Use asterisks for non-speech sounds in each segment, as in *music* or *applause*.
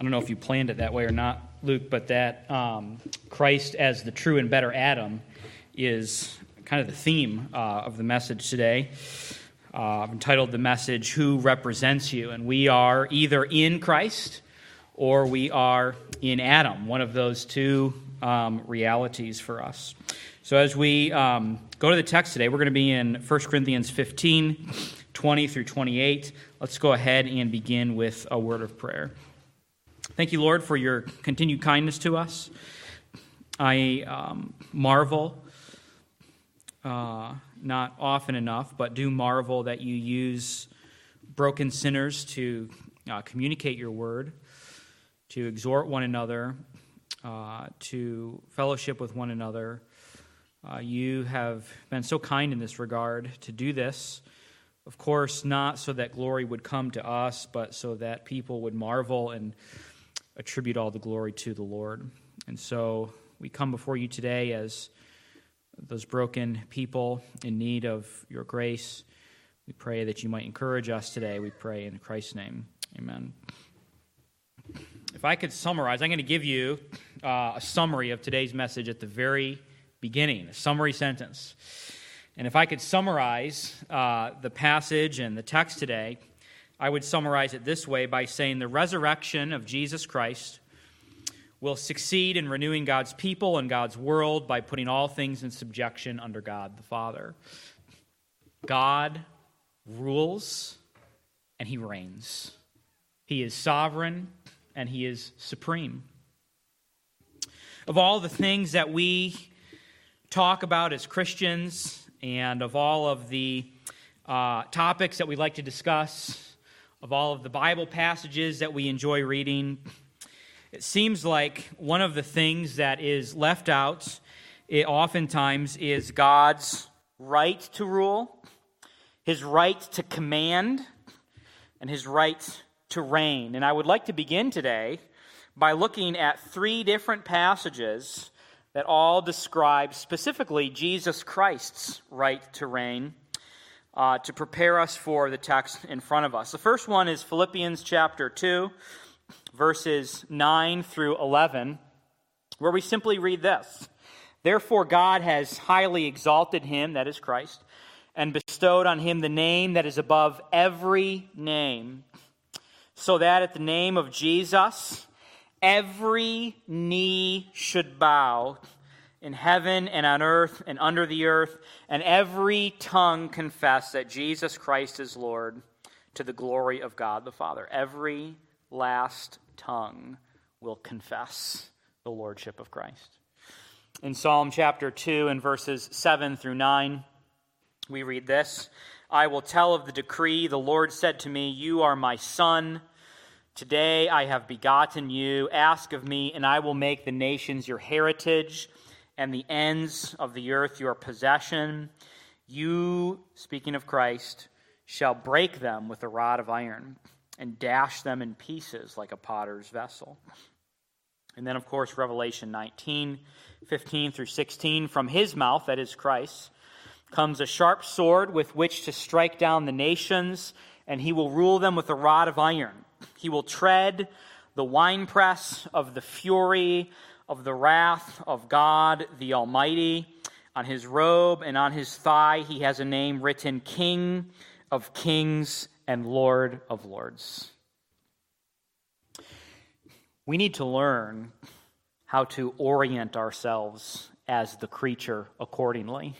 I don't know if you planned it that way or not, Luke, but that um, Christ as the true and better Adam is kind of the theme uh, of the message today. Uh, I've entitled the message, Who Represents You? And we are either in Christ or we are in Adam, one of those two um, realities for us. So as we um, go to the text today, we're going to be in 1 Corinthians 15, 20 through 28. Let's go ahead and begin with a word of prayer. Thank you, Lord, for your continued kindness to us. I um, marvel, uh, not often enough, but do marvel that you use broken sinners to uh, communicate your word, to exhort one another, uh, to fellowship with one another. Uh, you have been so kind in this regard to do this. Of course, not so that glory would come to us, but so that people would marvel and attribute all the glory to the Lord. And so we come before you today as those broken people in need of your grace. We pray that you might encourage us today. We pray in Christ's name. Amen. If I could summarize, I'm going to give you uh, a summary of today's message at the very beginning, a summary sentence. And if I could summarize uh, the passage and the text today, I would summarize it this way by saying the resurrection of Jesus Christ will succeed in renewing God's people and God's world by putting all things in subjection under God the Father. God rules and he reigns. He is sovereign and he is supreme. Of all the things that we talk about as Christians and of all of the uh, topics that we like to discuss, of all of the Bible passages that we enjoy reading, it seems like one of the things that is left out it oftentimes is God's right to rule, his right to command, and his right to reign. And I would like to begin today by looking at three different passages that all describe specifically Jesus Christ's right to reign uh, to prepare us for the text in front of us. The first one is Philippians chapter 2, verses 9 through 11, where we simply read this Therefore, God has highly exalted him, that is Christ, and bestowed on him the name that is above every name, so that at the name of Jesus, every knee should bow in heaven and on earth and under the earth, and every tongue confess that Jesus Christ is Lord to the glory of God the Father. Every last tongue will confess the Lordship of Christ. In Psalm chapter 2 and verses 7 through 9, we read this I will tell of the decree. The Lord said to me, You are my son. Today I have begotten you. Ask of me, and I will make the nations your heritage and the ends of the earth your possession. You, speaking of Christ, shall break them with a rod of iron and dash them in pieces like a potter's vessel. And then, of course, Revelation 19, 15 through 16. From his mouth, that is Christ, comes a sharp sword with which to strike down the nations, and he will rule them with a rod of iron. He will tread the winepress of the fury of the wrath of God the Almighty. On his robe and on his thigh, he has a name written King of Kings and Lord of Lords. We need to learn how to orient ourselves as the creature accordingly.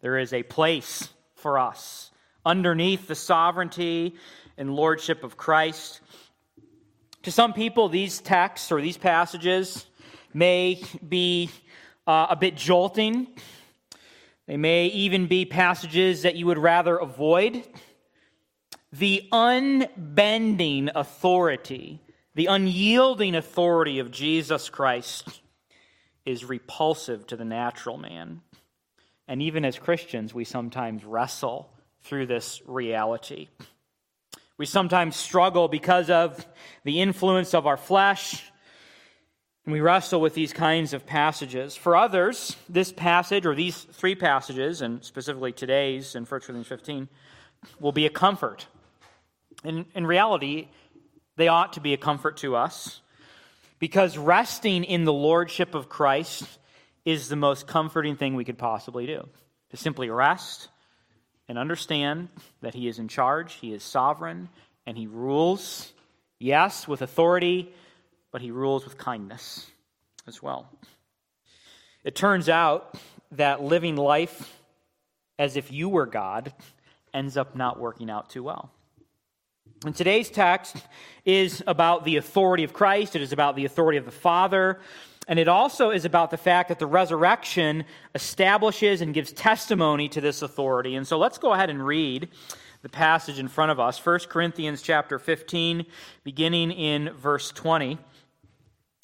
There is a place for us underneath the sovereignty and lordship of Christ. To some people, these texts or these passages may be uh, a bit jolting. They may even be passages that you would rather avoid. The unbending authority, the unyielding authority of Jesus Christ is repulsive to the natural man. And even as Christians, we sometimes wrestle through this reality. We sometimes struggle because of the influence of our flesh and we wrestle with these kinds of passages. For others, this passage, or these three passages, and specifically today's in 1 Corinthians 15, will be a comfort. In, in reality, They ought to be a comfort to us because resting in the lordship of Christ is the most comforting thing we could possibly do. To simply rest and understand that He is in charge, He is sovereign, and He rules, yes, with authority, but He rules with kindness as well. It turns out that living life as if you were God ends up not working out too well. And today's text is about the authority of Christ, it is about the authority of the Father, and it also is about the fact that the resurrection establishes and gives testimony to this authority. And so let's go ahead and read the passage in front of us 1 Corinthians chapter 15, beginning in verse 20,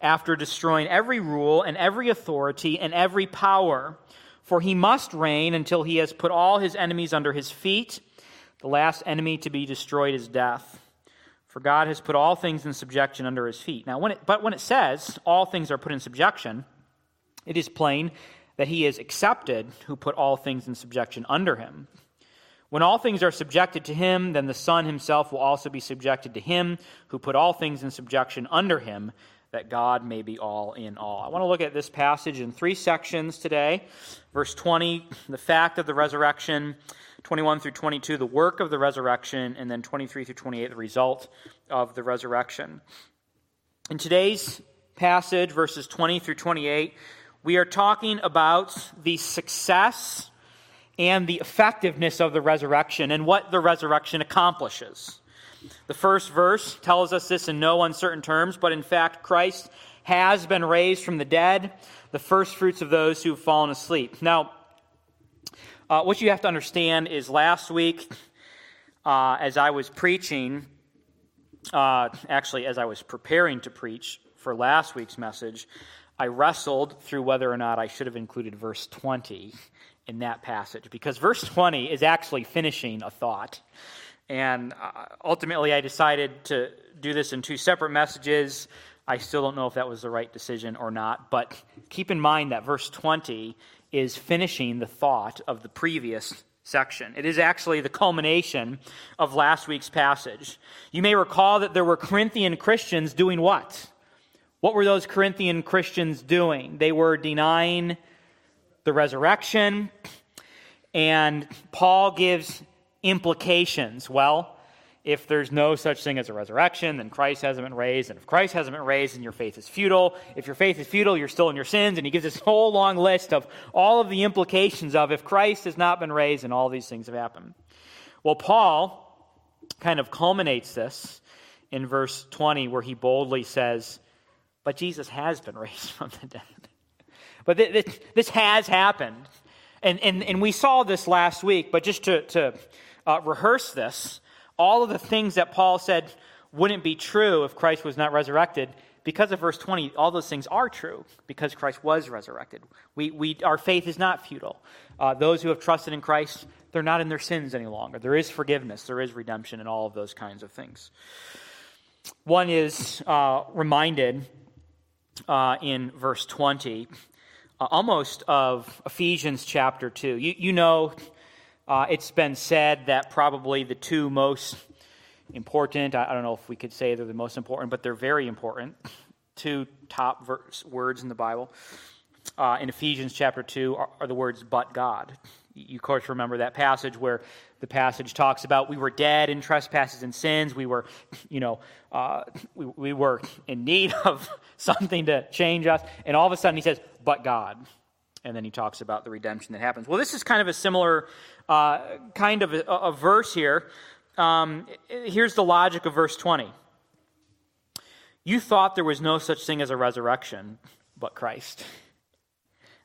after destroying every rule and every authority and every power. For he must reign until he has put all his enemies under his feet. The last enemy to be destroyed is death. For God has put all things in subjection under his feet. Now, when it, but when it says all things are put in subjection, it is plain that he is accepted who put all things in subjection under him. When all things are subjected to him, then the Son himself will also be subjected to him who put all things in subjection under him, that God may be all in all. I want to look at this passage in three sections today. Verse 20, the fact of the resurrection. 21 through 22, the work of the resurrection. And then 23 through 28, the result of the resurrection. In today's passage, verses 20 through 28, we are talking about the success and the effectiveness of the resurrection and what the resurrection accomplishes. The first verse tells us this in no uncertain terms, but in fact, Christ has been raised from the dead, the first fruits of those who have fallen asleep. Now, uh, what you have to understand is last week, uh, as I was preaching, uh, actually, as I was preparing to preach for last week's message, I wrestled through whether or not I should have included verse 20 in that passage, because verse 20 is actually finishing a thought. And uh, ultimately, I decided to do this in two separate messages. I still don't know if that was the right decision or not, but keep in mind that verse 20 is finishing the thought of the previous section. It is actually the culmination of last week's passage. You may recall that there were Corinthian Christians doing what? What were those Corinthian Christians doing? They were denying the resurrection, and Paul gives implications? Well, if there's no such thing as a resurrection, then Christ hasn't been raised. And if Christ hasn't been raised, then your faith is futile. If your faith is futile, you're still in your sins. And he gives this whole long list of all of the implications of if Christ has not been raised and all these things have happened. Well, Paul kind of culminates this in verse 20, where he boldly says, But Jesus has been *laughs* raised from the dead. But this, this has happened. And, and, and we saw this last week, but just to, to uh, rehearse this, all of the things that Paul said wouldn't be true if Christ was not resurrected, because of verse 20, all those things are true because Christ was resurrected. We, we, our faith is not futile. Uh, those who have trusted in Christ, they're not in their sins any longer. There is forgiveness, there is redemption, and all of those kinds of things. One is uh, reminded uh, in verse 20 uh, almost of Ephesians chapter 2. You, you know uh, it's been said that probably the two most important, I, I, don't know if we could say they're the most important, but they're very important, *laughs* two top verse, words in the Bible uh, in Ephesians chapter 2 are, are the words, but God. You, of course, remember that passage where the passage talks about we were dead in trespasses and sins. We were, you know, uh, we, we were in need *laughs* of something to change us. And all of a sudden he says, but God and then he talks about the redemption that happens. Well, this is kind of a similar uh, kind of a, a verse here. Um, here's the logic of verse 20. You thought there was no such thing as a resurrection, but Christ.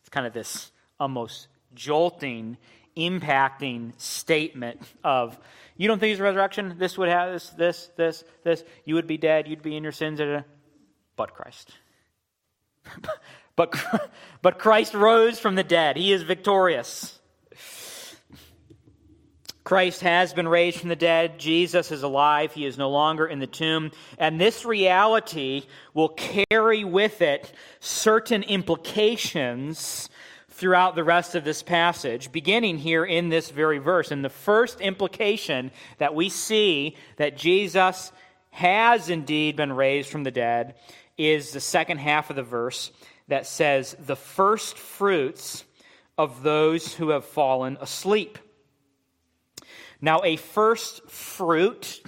It's kind of this almost jolting impacting statement of you don't think there's a resurrection? This would have this, this, this, this. You would be dead. You'd be in your sins. But Christ. *laughs* but, but Christ rose from the dead. He is victorious. Christ has been raised from the dead. Jesus is alive. He is no longer in the tomb. And this reality will carry with it certain implications throughout the rest of this passage, beginning here in this very verse. And the first implication that we see that Jesus has indeed been raised from the dead is the second half of the verse that says, the first fruits of those who have fallen asleep. Now, a first fruit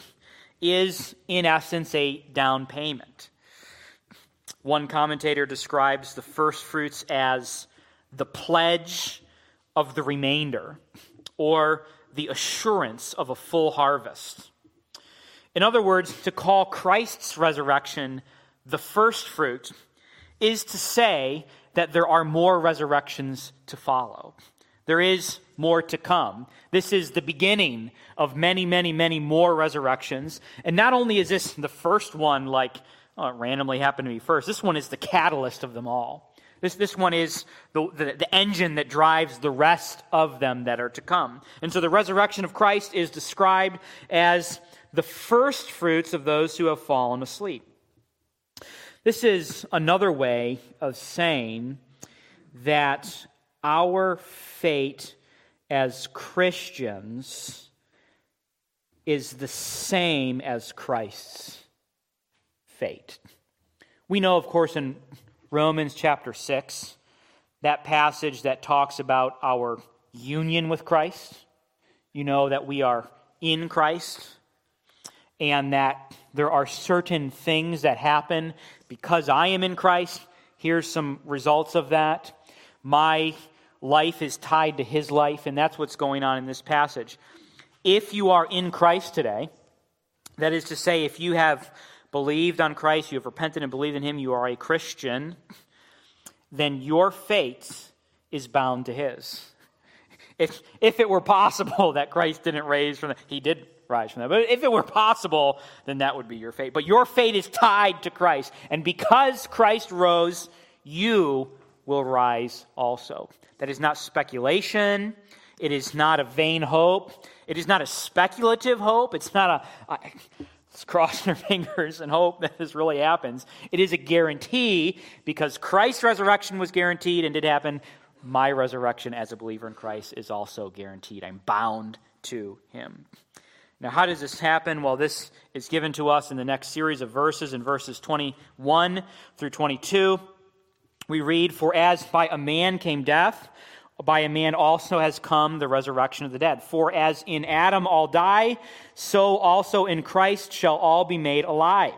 is, in essence, a down payment. One commentator describes the first fruits as the pledge of the remainder or the assurance of a full harvest. In other words, to call Christ's resurrection the first fruit is to say that there are more resurrections to follow. There is more to come. This is the beginning of many, many, many more resurrections. And not only is this the first one, like oh, it randomly happened to be first, this one is the catalyst of them all. This, this one is the, the, the engine that drives the rest of them that are to come. And so the resurrection of Christ is described as the first fruits of those who have fallen asleep. This is another way of saying that our fate as Christians is the same as Christ's fate. We know, of course, in Romans chapter 6, that passage that talks about our union with Christ. You know that we are in Christ and that there are certain things that happen because I am in Christ. Here's some results of that. My life is tied to his life, and that's what's going on in this passage. If you are in Christ today, that is to say, if you have believed on Christ, you have repented and believed in him, you are a Christian, then your fate is bound to his. If, if it were possible that Christ didn't raise from the, he did rise from that, but if it were possible, then that would be your fate. But your fate is tied to Christ. And because Christ rose, you will rise also. That is not speculation. It is not a vain hope. It is not a speculative hope. It's not a, a let's cross our *laughs* fingers and hope that this really happens. It is a guarantee because Christ's resurrection was guaranteed and did happen. My resurrection as a believer in Christ is also guaranteed. I'm bound to him. Now, how does this happen? Well, this is given to us in the next series of verses, in verses 21 through 22 we read, For as by a man came death, by a man also has come the resurrection of the dead. For as in Adam all die, so also in Christ shall all be made alive.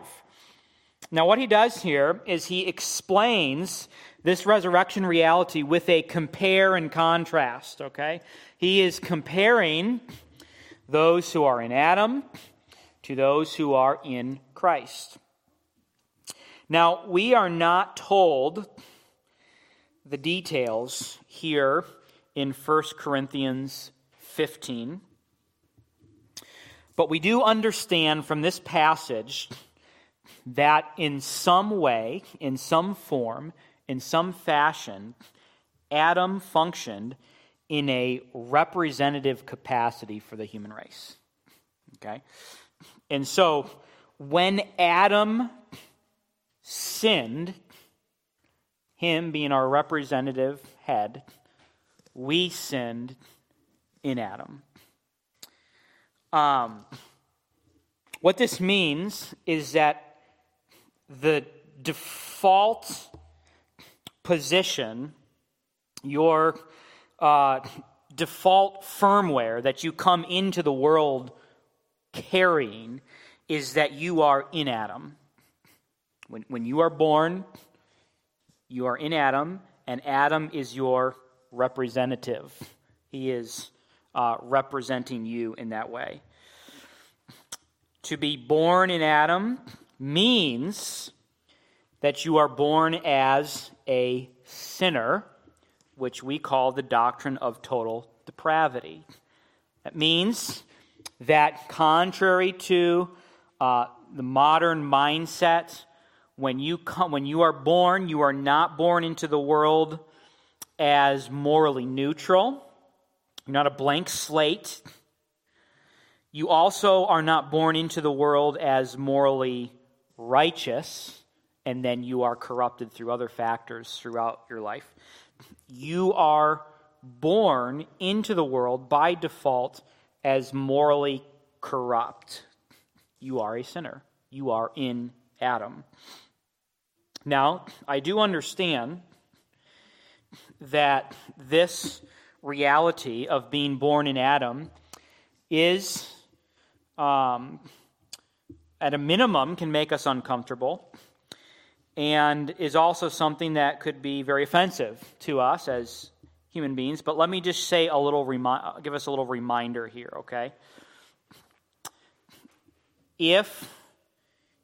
Now, what he does here is he explains this resurrection reality with a compare and contrast, okay? He is comparing those who are in Adam to those who are in Christ. Now, we are not told the details here in 1 Corinthians 15. But we do understand from this passage that in some way, in some form, in some fashion, Adam functioned in a representative capacity for the human race. Okay? And so when Adam sinned, him being our representative head, we sinned in Adam. Um, what this means is that the default position, your uh, default firmware that you come into the world carrying, is that you are in Adam. When, when you are born, you are in Adam, and Adam is your representative. He is uh, representing you in that way. To be born in Adam means that you are born as a sinner, which we call the doctrine of total depravity. That means that, contrary to uh, the modern mindset, when you, come, when you are born, you are not born into the world as morally neutral. You're not a blank slate. You also are not born into the world as morally righteous, and then you are corrupted through other factors throughout your life. You are born into the world by default as morally corrupt. You are a sinner. You are in Adam. Now, I do understand that this reality of being born in Adam is, um, at a minimum, can make us uncomfortable and is also something that could be very offensive to us as human beings. But let me just say a little remi- give us a little reminder here, okay? If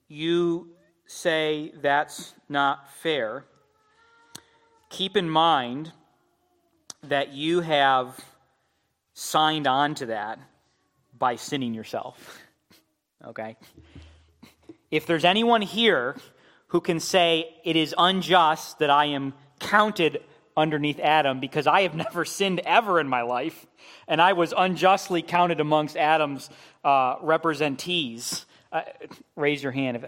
you say that's not fair, keep in mind that you have signed on to that by sinning yourself. *laughs* Okay? If there's anyone here who can say it is unjust that I am counted underneath Adam because I have *laughs* never sinned ever in my life, and I was unjustly counted amongst Adam's uh, representees. Uh, raise your hand.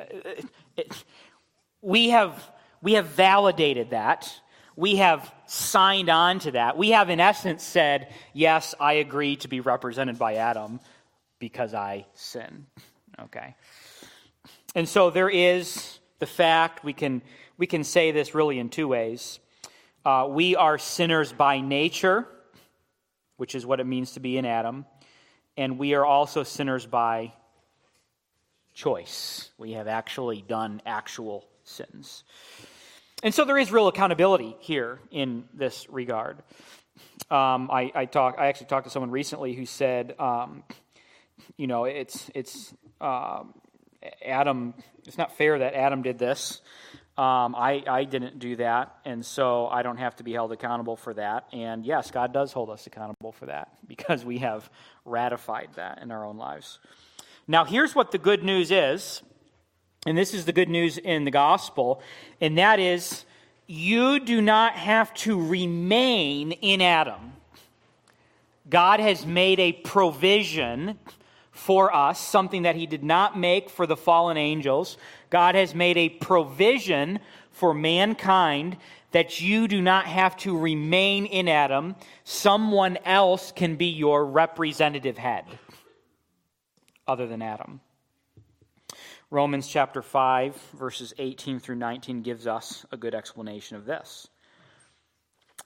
If, we have we have validated that we have signed on to that. We have, in essence, said, Yes, I agree to be represented by Adam because I sin. Okay. And so there is the fact, we can, we can say this really in two ways. Uh, we are sinners by nature, which is what it means to be in Adam, and we are also sinners by choice. We have actually done actual sins. And so there is real accountability here in this regard. Um, I, I, talk, I actually talked to someone recently who said, um, you know, it's, it's um, Adam, it's not fair that Adam did this. Um, I, I didn't do that, and so I don't have to be held accountable for that. And yes, God does hold us accountable for that *laughs* because we have ratified that in our own lives. Now, here's what the good news is and this is the good news in the gospel, and that is you do not have to remain in Adam. God has made a provision for us, something that He did not make for the fallen angels. God has made a provision for mankind that you do not have to remain in Adam. Someone else can be your representative head other than Adam. Romans chapter 5, verses 18 through 19 gives us a good explanation of this.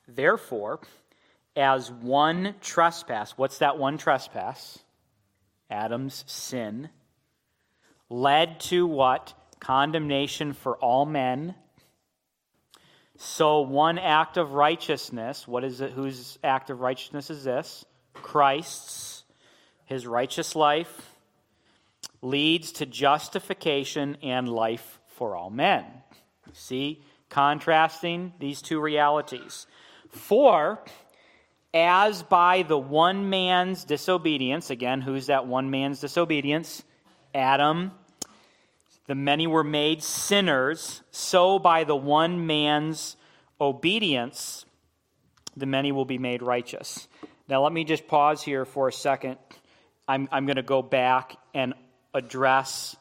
Therefore, as one trespass, what's that one trespass? Adam's sin led to what? Condemnation for all men. So one act of righteousness, what is it? Whose act of righteousness is this? Christ's, his righteous life leads to justification and life for all men. See, contrasting these two realities. For, as by the one man's disobedience, again, who's that one man's disobedience? Adam. The many were made sinners, so by the one man's obedience, the many will be made righteous. Now, let me just pause here for a second. I'm, I'm going to go back and address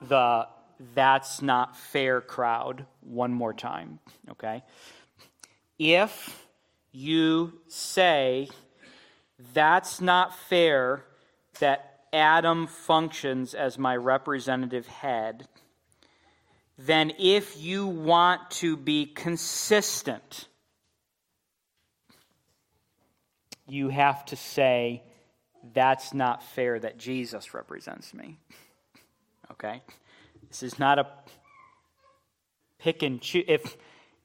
the that's not fair crowd one more time, okay? If you say that's not fair that Adam functions as my representative head, then if you want to be consistent, you have to say that's not fair that Jesus represents me. *laughs* Okay? This is not a pick and choose. If,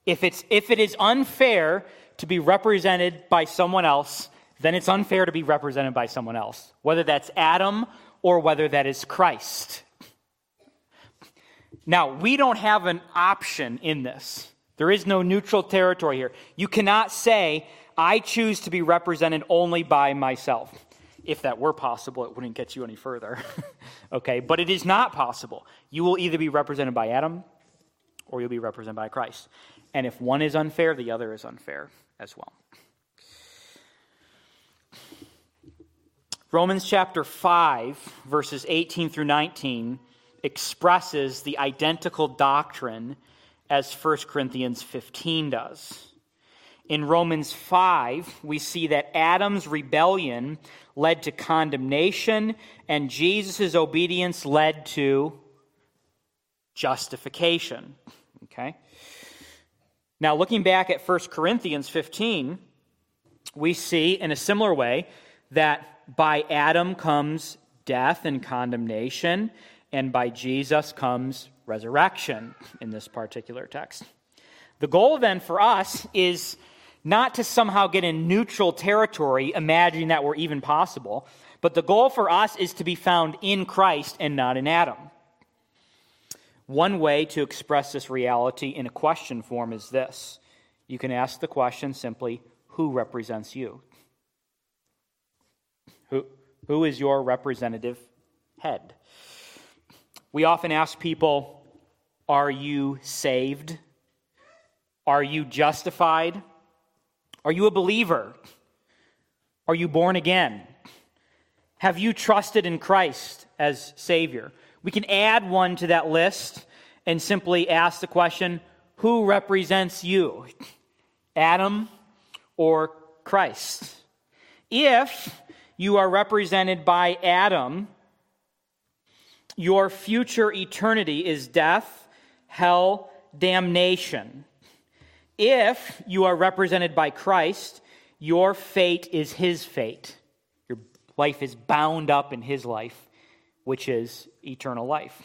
if, it's, if it is unfair to be represented by someone else, then it's unfair to be represented by someone else, whether that's Adam or whether that is Christ. Now, we don't have an option in this. There is no neutral territory here. You cannot say, I choose to be represented only by myself. If that were possible, it wouldn't get you any further. *laughs* okay, but it is not possible. You will either be represented by Adam or you'll be represented by Christ. And if one is unfair, the other is unfair as well. Romans chapter 5, verses 18 through 19, expresses the identical doctrine as 1 Corinthians 15 does. In Romans 5, we see that Adam's rebellion led to condemnation, and Jesus' obedience led to justification. Okay? Now, looking back at 1 Corinthians 15, we see in a similar way that by Adam comes death and condemnation, and by Jesus comes resurrection in this particular text. The goal then for us is not to somehow get in neutral territory, imagining that we're even possible, but the goal for us is to be found in Christ and not in Adam. One way to express this reality in a question form is this you can ask the question simply, Who represents you? Who, who is your representative head? We often ask people, Are you saved? Are you justified? Are you a believer? Are you born again? Have you trusted in Christ as Savior? We can add one to that list and simply ask the question who represents you? Adam or Christ? If you are represented by Adam, your future eternity is death, hell, damnation. If you are represented by Christ, your fate is his fate. Your life is bound up in his life, which is eternal life.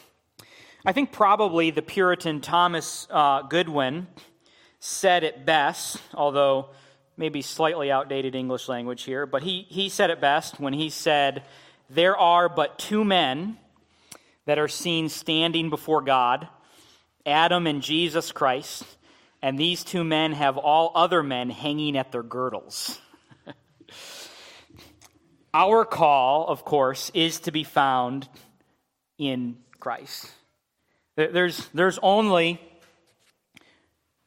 I think probably the Puritan Thomas uh, Goodwin said it best, although maybe slightly outdated English language here, but he, he said it best when he said, There are but two men that are seen standing before God Adam and Jesus Christ and these two men have all other men hanging at their girdles. *laughs* Our call, of course, is to be found in Christ. There's, there's only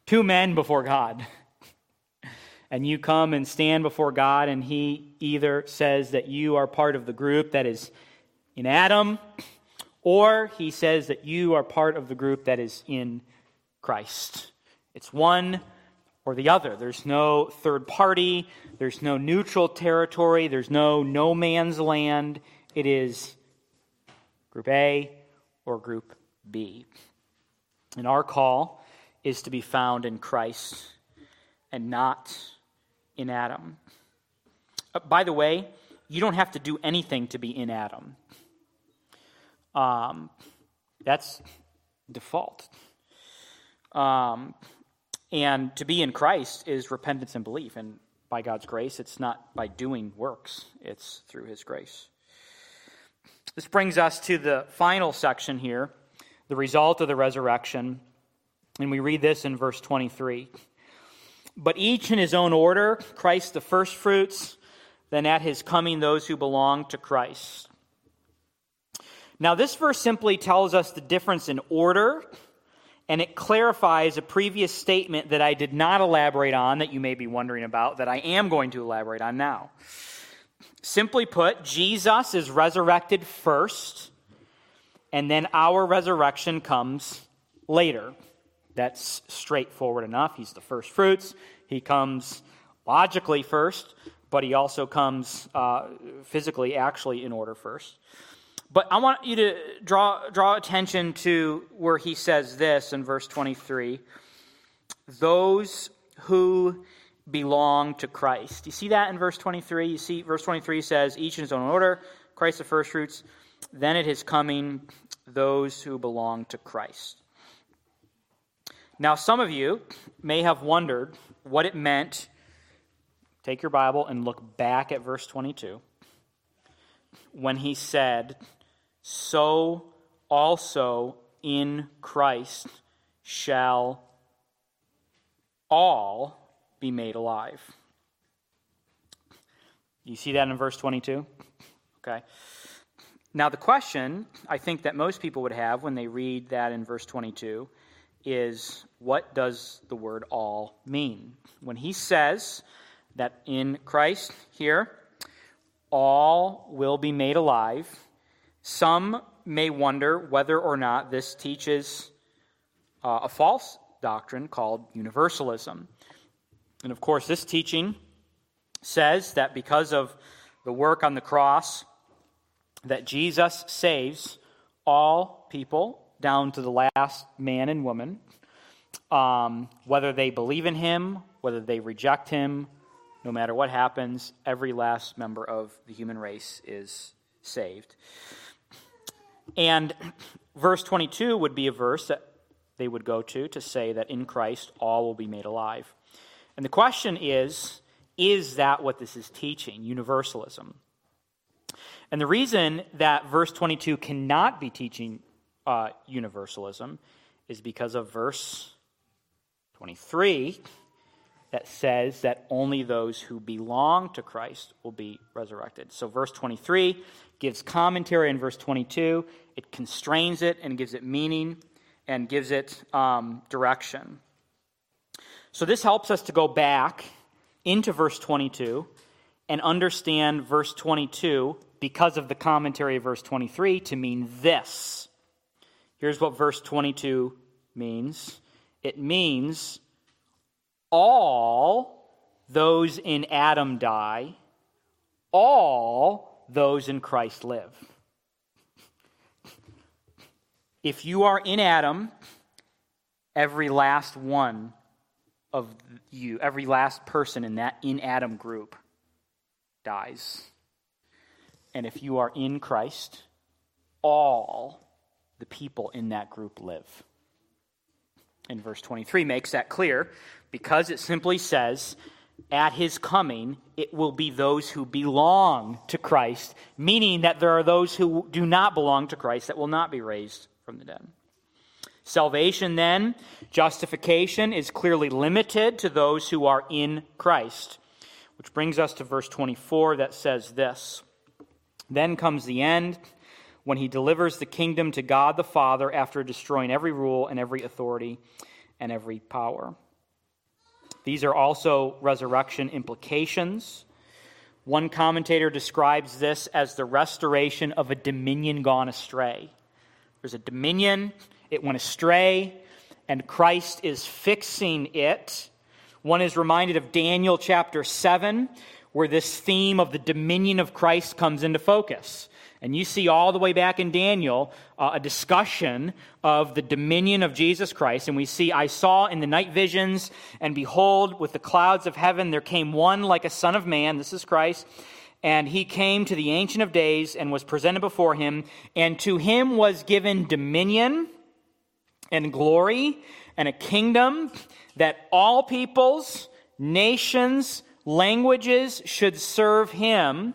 two men before God. *laughs* And you come and stand before God, and He either says that you are part of the group that is in Adam, or He says that you are part of the group that is in Christ. It's one or the other. There's no third party, there's no neutral territory, there's no no man's land. It is group A or group B. And our call is to be found in Christ and not in Adam. Uh, by the way, you don't have to do anything to be in Adam. Um, that's default. Um, and to be in Christ is repentance and belief. And by God's grace, it's not by doing works, it's through His grace. This brings us to the final section here the result of the resurrection. And we read this in verse 23. But each in his own order Christ the firstfruits, then at his coming, those who belong to Christ. Now, this verse simply tells us the difference in order and it clarifies a previous statement that I did not elaborate on that you may be wondering about, that I am going to elaborate on now. Simply put, Jesus is resurrected first, and then our resurrection comes later. That's straightforward enough. He's the first fruits. He comes logically first, but he also comes uh, physically, actually, in order first. But I want you to draw, draw attention to where he says this in verse 23 those who belong to Christ. You see that in verse 23? You see, verse 23 says, each in his own order, Christ the firstfruits, then at his coming, those who belong to Christ. Now, some of you may have wondered what it meant. Take your Bible and look back at verse 22 when he said, so also in Christ shall all be made alive. You see that in verse 22? Okay. Now, the question I think that most people would have when they read that in verse 22 is what does the word all mean? When he says that in Christ here, all will be made alive, some may wonder whether or not this teaches uh, a false doctrine called universalism. And of course, this teaching says that because of the work on the cross, that Jesus saves all people down to the last man and woman, um, whether they believe in him, whether they reject him, no matter what happens, every last member of the human race is saved. And verse 22 would be a verse that they would go to to say that in Christ all will be made alive. And the question is is that what this is teaching? Universalism. And the reason that verse 22 cannot be teaching uh, universalism is because of verse 23 that says that only those who belong to Christ will be resurrected. So, verse 23 gives commentary in verse 22, it constrains it and gives it meaning and gives it um, direction. So, this helps us to go back into verse 22 and understand verse 22 because of the commentary of verse 23 to mean this. Here's what verse 22 means it means all those in Adam die, all those in Christ live. If you are in Adam, every last one of you, every last person in that in Adam group dies. And if you are in Christ, all the people in that group live. And verse 23 makes that clear because it simply says, at his coming, it will be those who belong to Christ, meaning that there are those who do not belong to Christ that will not be raised from the dead. Salvation, then, justification, is clearly limited to those who are in Christ. Which brings us to verse 24 that says this Then comes the end when he delivers the kingdom to God the Father after destroying every rule and every authority and every power. These are also resurrection implications. One commentator describes this as the restoration of a dominion gone astray. There's a dominion, it went astray, and Christ is fixing it. One is reminded of Daniel chapter 7, where this theme of the dominion of Christ comes into focus. And you see all the way back in Daniel uh, a discussion of the dominion of Jesus Christ. And we see, I saw in the night visions, and behold, with the clouds of heaven, there came one like a son of man. This is Christ. And he came to the Ancient of Days and was presented before him. And to him was given dominion and glory and a kingdom that all peoples, nations, languages should serve him.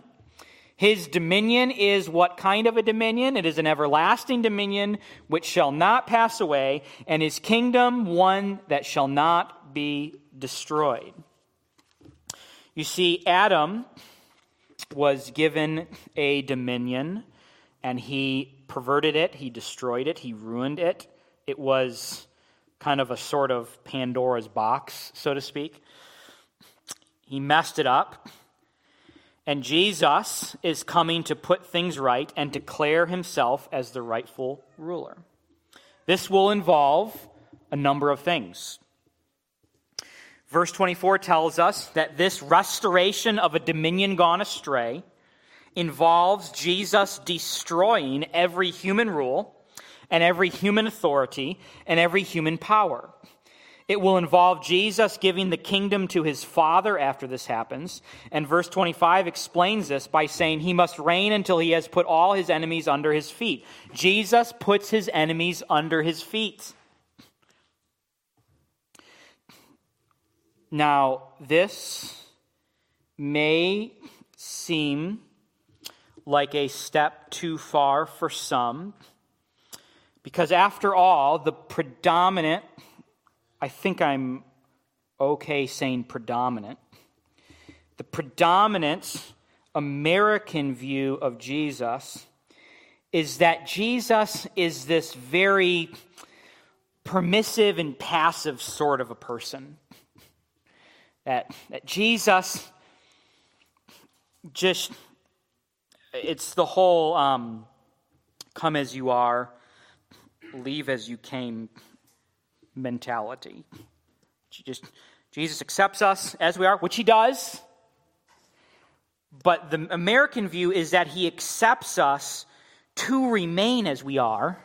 His dominion is what kind of a dominion? It is an everlasting dominion which shall not pass away, and his kingdom one that shall not be destroyed. You see, Adam was given a dominion, and he perverted it, he destroyed it, he ruined it. It was kind of a sort of Pandora's box, so to speak. He messed it up. And Jesus is coming to put things right and declare himself as the rightful ruler. This will involve a number of things. Verse 24 tells us that this restoration of a dominion gone astray involves Jesus destroying every human rule and every human authority and every human power. It will involve Jesus giving the kingdom to his Father after this happens. And verse 25 explains this by saying he must reign until he has put all his enemies under his feet. Jesus puts his enemies under his feet. Now, this may seem like a step too far for some, because after all, the predominant I think I'm okay saying predominant. The predominance American view of Jesus is that Jesus is this very permissive and passive sort of a person. That, that Jesus just, it's the whole um, come as you are, leave as you came mentality. Just, Jesus accepts us as we are, which he does. But the American view is that he accepts us to remain as we are,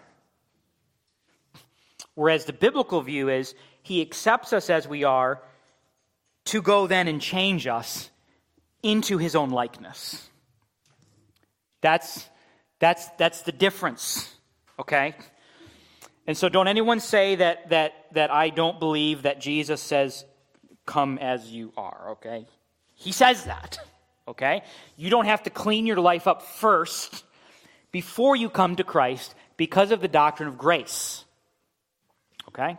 whereas the biblical view is he accepts us as we are to go then and change us into his own likeness. That's, that's, that's the difference, okay? And so don't anyone say that, that, that I don't believe that Jesus says, come as you are, okay? He says that okay? You don't have to clean your life up first before you come to Christ because of the doctrine of grace, okay?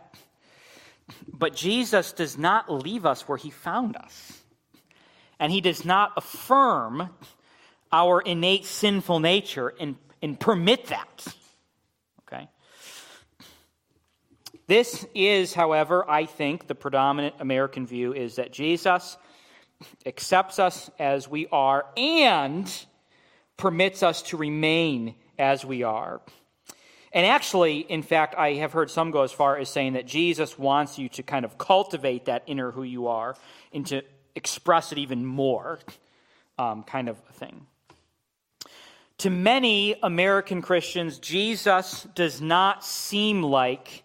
But Jesus does not leave us where he found us. And he does not affirm our innate sinful nature and, and permit that. Okay? This is, however, I think the predominant American view is that Jesus accepts us as we are, and permits us to remain as we are. And actually, in fact, I have heard some go as far as saying that Jesus wants you to kind of cultivate that inner who you are and to express it even more, um, kind of a thing. To many American Christians, Jesus does not seem like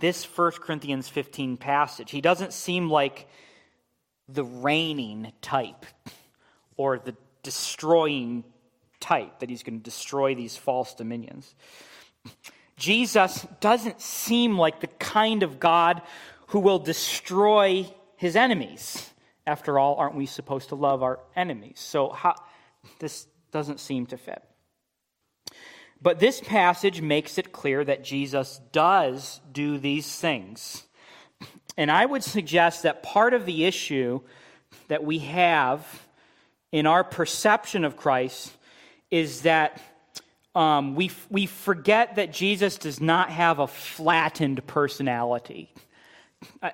this 1 Corinthians 15 passage. He doesn't seem like the reigning type or the destroying that he's going to destroy these false dominions. Jesus doesn't seem like the kind of God who will destroy his enemies. After all, aren't we supposed to love our enemies? So how, this doesn't seem to fit. But this passage makes it clear that Jesus does do these things. And I would suggest that part of the issue that we have in our perception of Christ is that um, we, we forget that Jesus does not have a flattened personality. I,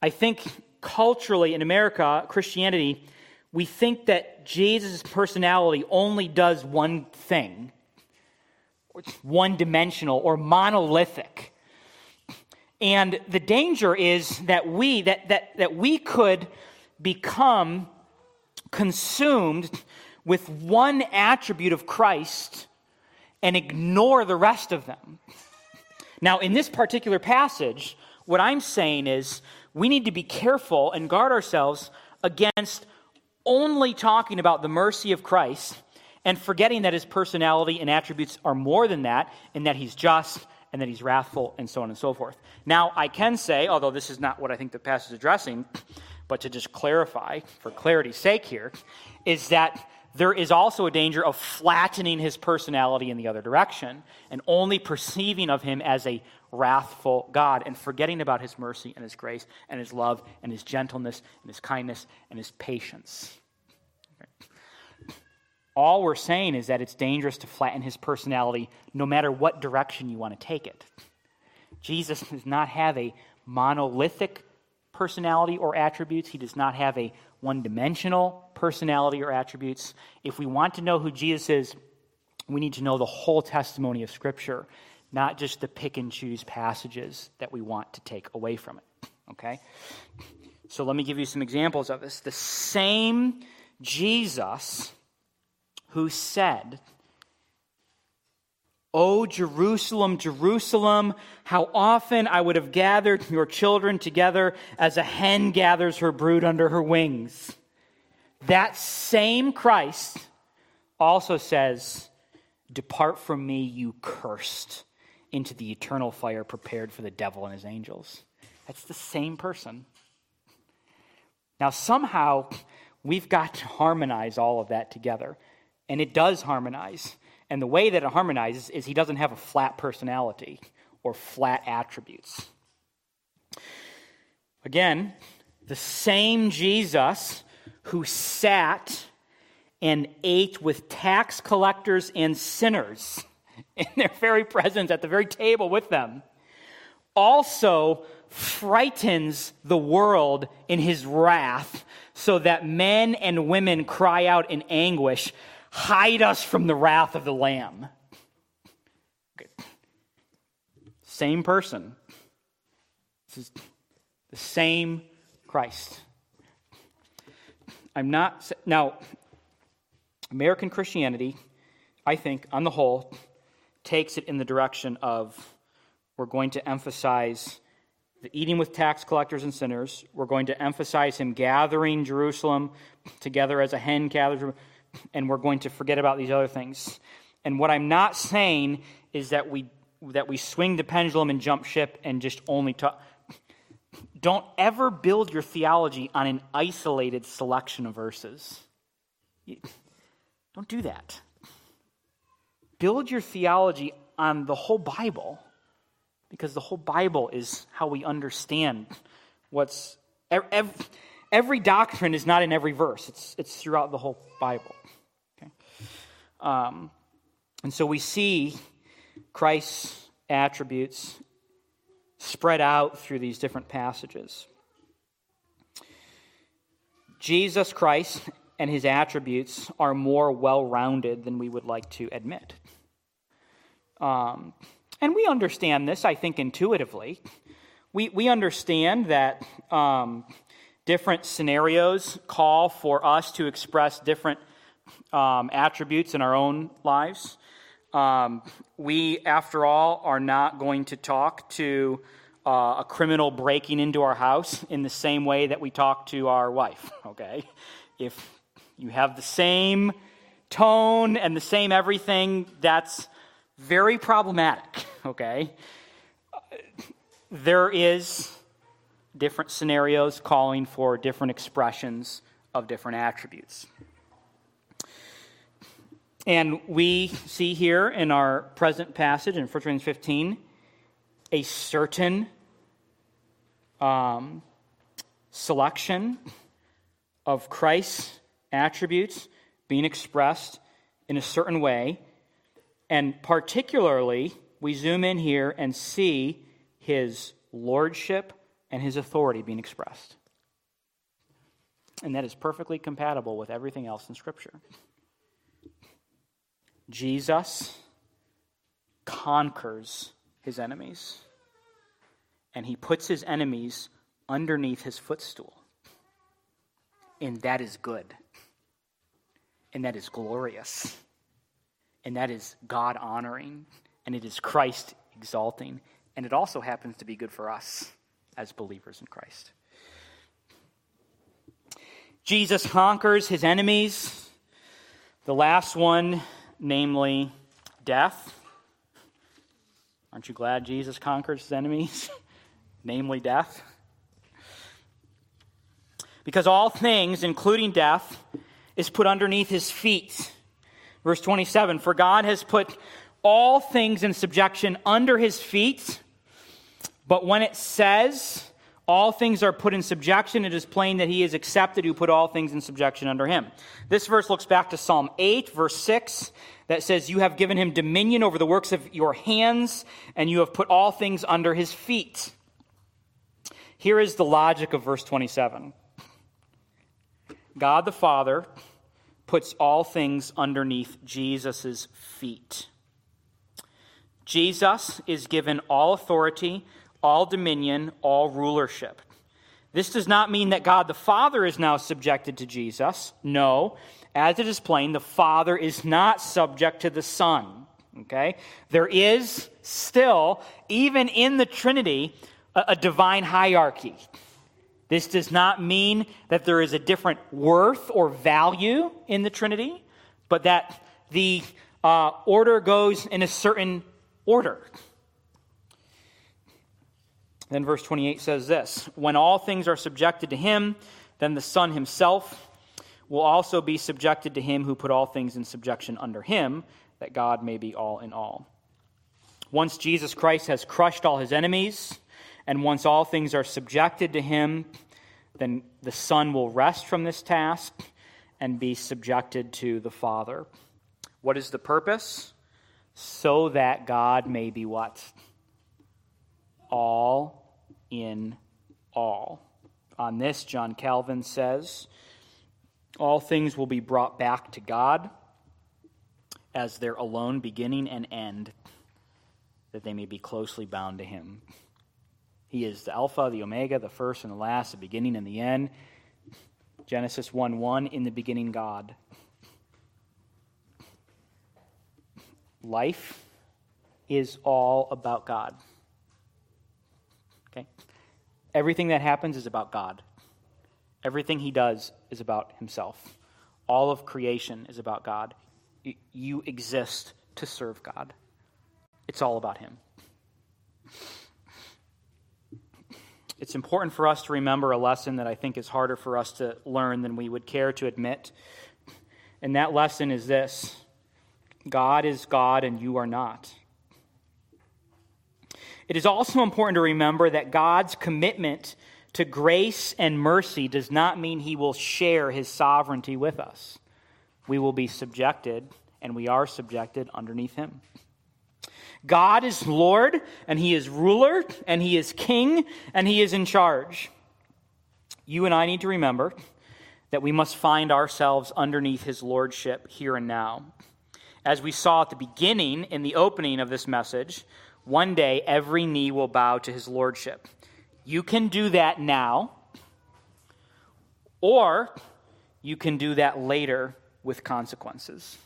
I think culturally in America, Christianity, we think that Jesus' personality only does one thing, one dimensional or monolithic. And the danger is that we, that, that, that we could become consumed with one attribute of Christ and ignore the rest of them. Now, in this particular passage, what I'm saying is we need to be careful and guard ourselves against only talking about the mercy of Christ and forgetting that his personality and attributes are more than that, and that he's just, and that he's wrathful, and so on and so forth. Now, I can say, although this is not what I think the passage is addressing, but to just clarify, for clarity's sake here, is that there is also a danger of flattening his personality in the other direction and only perceiving of him as a wrathful God and forgetting about his mercy and his grace and his love and his gentleness and his kindness and his patience. All we're saying is that it's dangerous to flatten his personality no matter what direction you want to take it. Jesus does not have a monolithic personality or attributes, he does not have a one dimensional personality or attributes. If we want to know who Jesus is, we need to know the whole testimony of Scripture, not just the pick and choose passages that we want to take away from it. Okay? So let me give you some examples of this. The same Jesus who said, O Jerusalem, Jerusalem, how often I would have gathered your children together as a hen gathers her brood under her wings. That same Christ also says, Depart from me, you cursed, into the eternal fire prepared for the devil and his angels. That's the same person. Now, somehow, we've got to harmonize all of that together. And it does harmonize. And the way that it harmonizes is he doesn't have a flat personality or flat attributes. Again, the same Jesus who sat and ate with tax collectors and sinners *laughs* in their very presence at the very table with them, also frightens the world in his wrath, so that men and women cry out in anguish, Hide us from the wrath of the Lamb. Okay. Same person. This is the same Christ. I'm not, now, American Christianity, I think, on the whole, takes it in the direction of we're going to emphasize the eating with tax collectors and sinners. We're going to emphasize him gathering Jerusalem together as a hen gathers, and we're going to forget about these other things. And what I'm not saying is that we that we swing the pendulum and jump ship and just only talk. Don't ever build your theology on an isolated selection of verses. Don't do that. Build your theology on the whole Bible because the whole Bible is how we understand what's. Every, every doctrine is not in every verse, it's, it's throughout the whole Bible. Okay? Um, and so we see Christ's attributes spread out through these different passages. Jesus Christ and his attributes are more well rounded than we would like to admit. Um, and we understand this, I think, intuitively. We, we understand that um, different scenarios call for us to express different um, attributes in our own lives. Um, we, after all, are not going to talk to uh, a criminal breaking into our house in the same way that we talk to our wife, *laughs* okay? If you have the same tone and the same everything, that's very problematic, *laughs* okay? There is different scenarios calling for different expressions of different attributes. And we see here in our present passage in 1 Corinthians 15 a certain um, selection of Christ's attributes being expressed in a certain way. And particularly, we zoom in here and see his lordship and his authority being expressed. And that is perfectly compatible with everything else in Scripture. Jesus conquers his enemies, and he puts his enemies underneath his footstool. And that is good, and that is glorious, and that is God honoring, and it is Christ exalting, and it also happens to be good for us as believers in Christ. Jesus conquers his enemies. The last one namely death. Aren't you glad Jesus conquers his enemies, *laughs* namely death? Because all things, including death, is put underneath his feet. Verse 27 For God has put all things in subjection under his feet. But when it says, all things are put in subjection, it is plain that he is accepted who put all things in subjection under him. This verse looks back to Psalm 8, verse 6, that says, You have given him dominion over the works of your hands, and you have put all things under his feet. Here is the logic of verse 27 God the Father puts all things underneath Jesus' feet. Jesus is given all authority all dominion, all rulership. This does not mean that God the Father is now subjected to Jesus. No. As it is plain, the Father is not subject to the Son. Okay? There is still, even in the Trinity, a, a divine hierarchy. This does not mean that there is a different worth or value in the Trinity, but that the uh, order goes in a certain order. Then verse 28 says this When all things are subjected to him, then the Son himself will also be subjected to him who put all things in subjection under him, that God may be all in all. Once Jesus Christ has crushed all his enemies, and once all things are subjected to him, then the Son will rest from this task, and be subjected to the Father. What is the purpose? So that God may be what? All in all. On this, John Calvin says, all things will be brought back to God as their alone beginning and end, that they may be closely bound to Him. He is the Alpha, the Omega, the first and the last, the beginning and the end. Genesis 1 1, in the beginning, God. Life is all about God. Okay? Everything that happens is about God. Everything he does is about himself. All of creation is about God. You exist to serve God. It's all about him. It's important for us to remember a lesson that I think is harder for us to learn than we would care to admit. And that lesson is this God is God and you are not. It is also important to remember that God's commitment to grace and mercy does not mean he will share his sovereignty with us. We will be subjected, and we are subjected underneath him. God is Lord, and He is ruler, and He is king, and He is in charge. You and I need to remember that we must find ourselves underneath His lordship here and now. As we saw at the beginning, in the opening of this message, one day every knee will bow to His lordship. You can do that now, or you can do that later with consequences.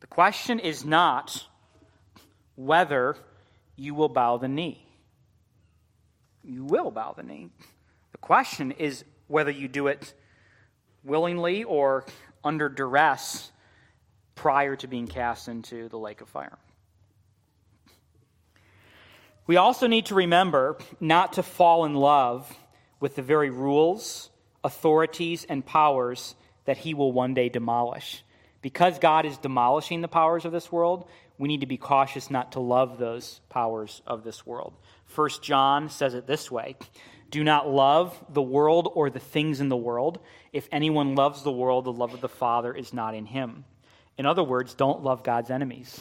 The question is not whether you will bow the knee. You will bow the knee. The question is whether you do it willingly or under duress prior to being cast into the lake of fire. We also need to remember not to fall in love with the very rules, authorities, and powers that he will one day demolish. Because God is demolishing the powers of this world, we need to be cautious not to love those powers of this world. First John says it this way Do not love the world or the things in the world. If anyone loves the world, the love of the Father is not in him. In other words, don't love God's enemies.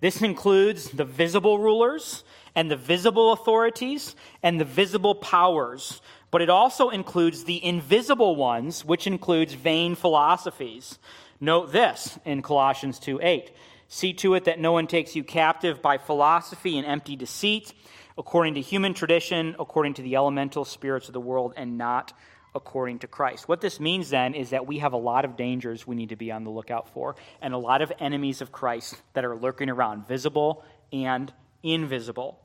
This includes the visible rulers and the visible authorities and the visible powers, but it also includes the invisible ones, which includes vain philosophies Note this in Colossians 2 8. See to it that no one takes you captive by philosophy and empty deceit, according to human tradition, according to the elemental spirits of the world, and not according to Christ. What this means then is that we have a lot of dangers we need to be on the lookout for, and a lot of enemies of Christ that are lurking around, visible and invisible.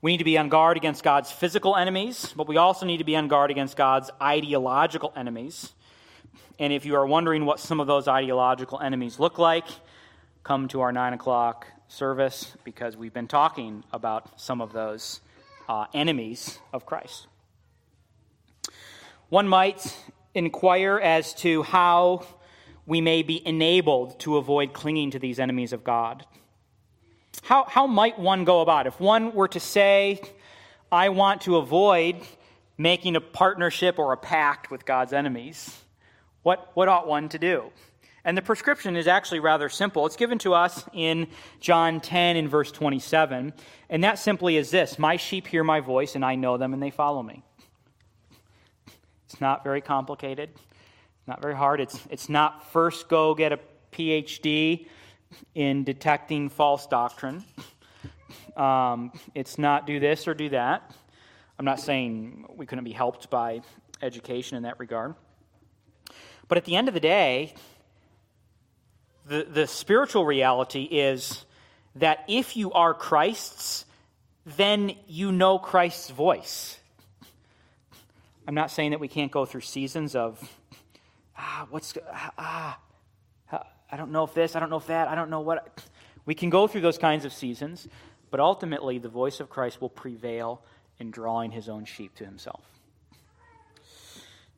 We need to be on guard against God's physical enemies, but we also need to be on guard against God's ideological enemies. And if you are wondering what some of those ideological enemies look like, come to our 9 o'clock service because we've been talking about some of those uh, enemies of Christ. One might inquire as to how we may be enabled to avoid clinging to these enemies of God. How, how might one go about it? If one were to say, I want to avoid making a partnership or a pact with God's enemies, what, what ought one to do? And the prescription is actually rather simple. It's given to us in John 10 in verse 27. And that simply is this My sheep hear my voice, and I know them, and they follow me. It's not very complicated, it's not very hard. It's, it's not first go get a PhD in detecting false doctrine. Um, it's not do this or do that. I'm not saying we couldn't be helped by education in that regard. But at the end of the day, the, the spiritual reality is that if you are Christ's, then you know Christ's voice. I'm not saying that we can't go through seasons of, *laughs* ah, what's, ah, I don't know if this, I don't know if that, I don't know what. *sniffs* We can go through those kinds of seasons, but ultimately the voice of Christ will prevail in drawing his own sheep to himself.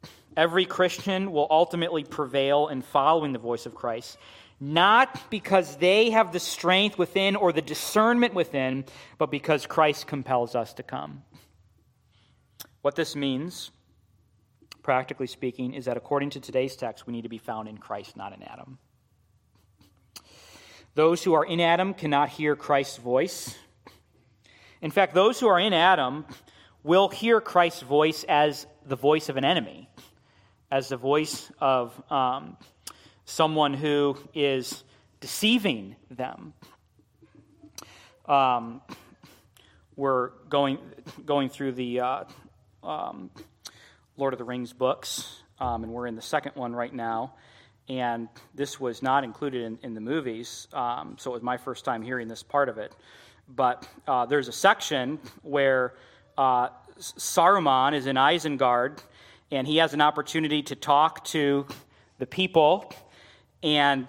*sniffs* Every Christian will ultimately prevail in following the voice of Christ, not because they have the strength within or the discernment within, but because Christ compels us to come. What this means practically speaking, is that according to today's text, we need to be found in Christ, not in Adam. Those who are in Adam cannot hear Christ's voice. In fact, those who are in Adam will hear Christ's voice as the voice of an enemy, as the voice of um, someone who is deceiving them. Um, we're going going through the uh, um, Lord of the Rings books, um, and we're in the second one right now. And this was not included in, in the movies, um, so it was my first time hearing this part of it. But uh, there's a section where uh, Saruman is in Isengard, and he has an opportunity to talk to the people, and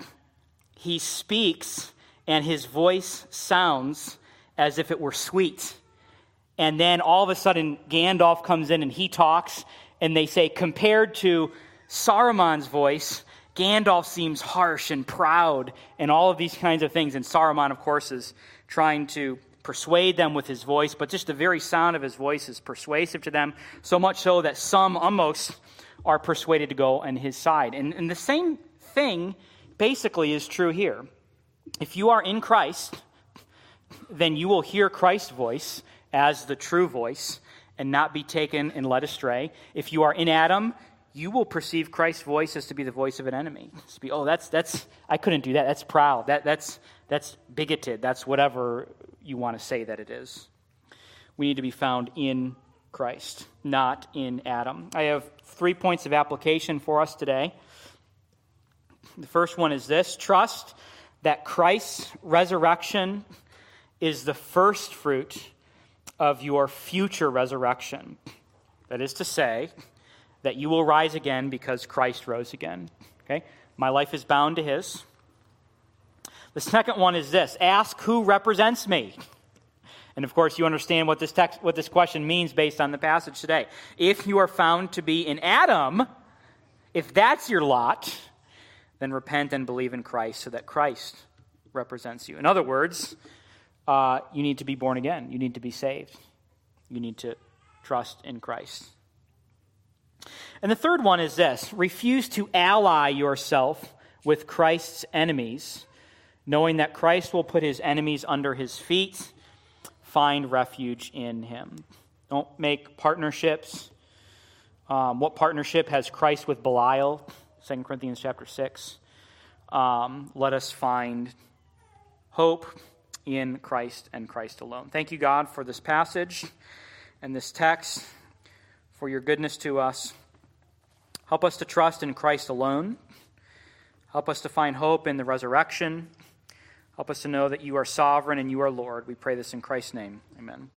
he speaks, and his voice sounds as if it were sweet. And then all of a sudden, Gandalf comes in and he talks, and they say, compared to Saruman's voice, Gandalf seems harsh and proud, and all of these kinds of things. And Saruman, of course, is trying to persuade them with his voice, but just the very sound of his voice is persuasive to them, so much so that some almost are persuaded to go on his side. And, and the same thing basically is true here. If you are in Christ, then you will hear Christ's voice as the true voice and not be taken and led astray. If you are in Adam, you will perceive Christ's voice as to be the voice of an enemy. Be, oh, that's that's I couldn't do that. That's proud. That that's that's bigoted. That's whatever you want to say that it is. We need to be found in Christ, not in Adam. I have three points of application for us today. The first one is this trust that Christ's resurrection is the first fruit of your future resurrection. That is to say, that you will rise again because Christ rose again. Okay? My life is bound to his. The second one is this ask who represents me. And of course, you understand what this, text, what this question means based on the passage today. If you are found to be in Adam, if that's your lot, then repent and believe in Christ so that Christ represents you. In other words, uh, you need to be born again. You need to be saved. You need to trust in Christ. And the third one is this refuse to ally yourself with Christ's enemies knowing that Christ will put his enemies under his feet, find refuge in him. Don't make partnerships. Um, what partnership has Christ with Belial? 2 Corinthians chapter 6. Um, let us find hope in Christ and Christ alone. Thank you, God, for this passage and this text, for your goodness to us. Help us to trust in Christ alone. Help us to find hope in the resurrection. Help us to know that you are sovereign and you are Lord. We pray this in Christ's name. Amen.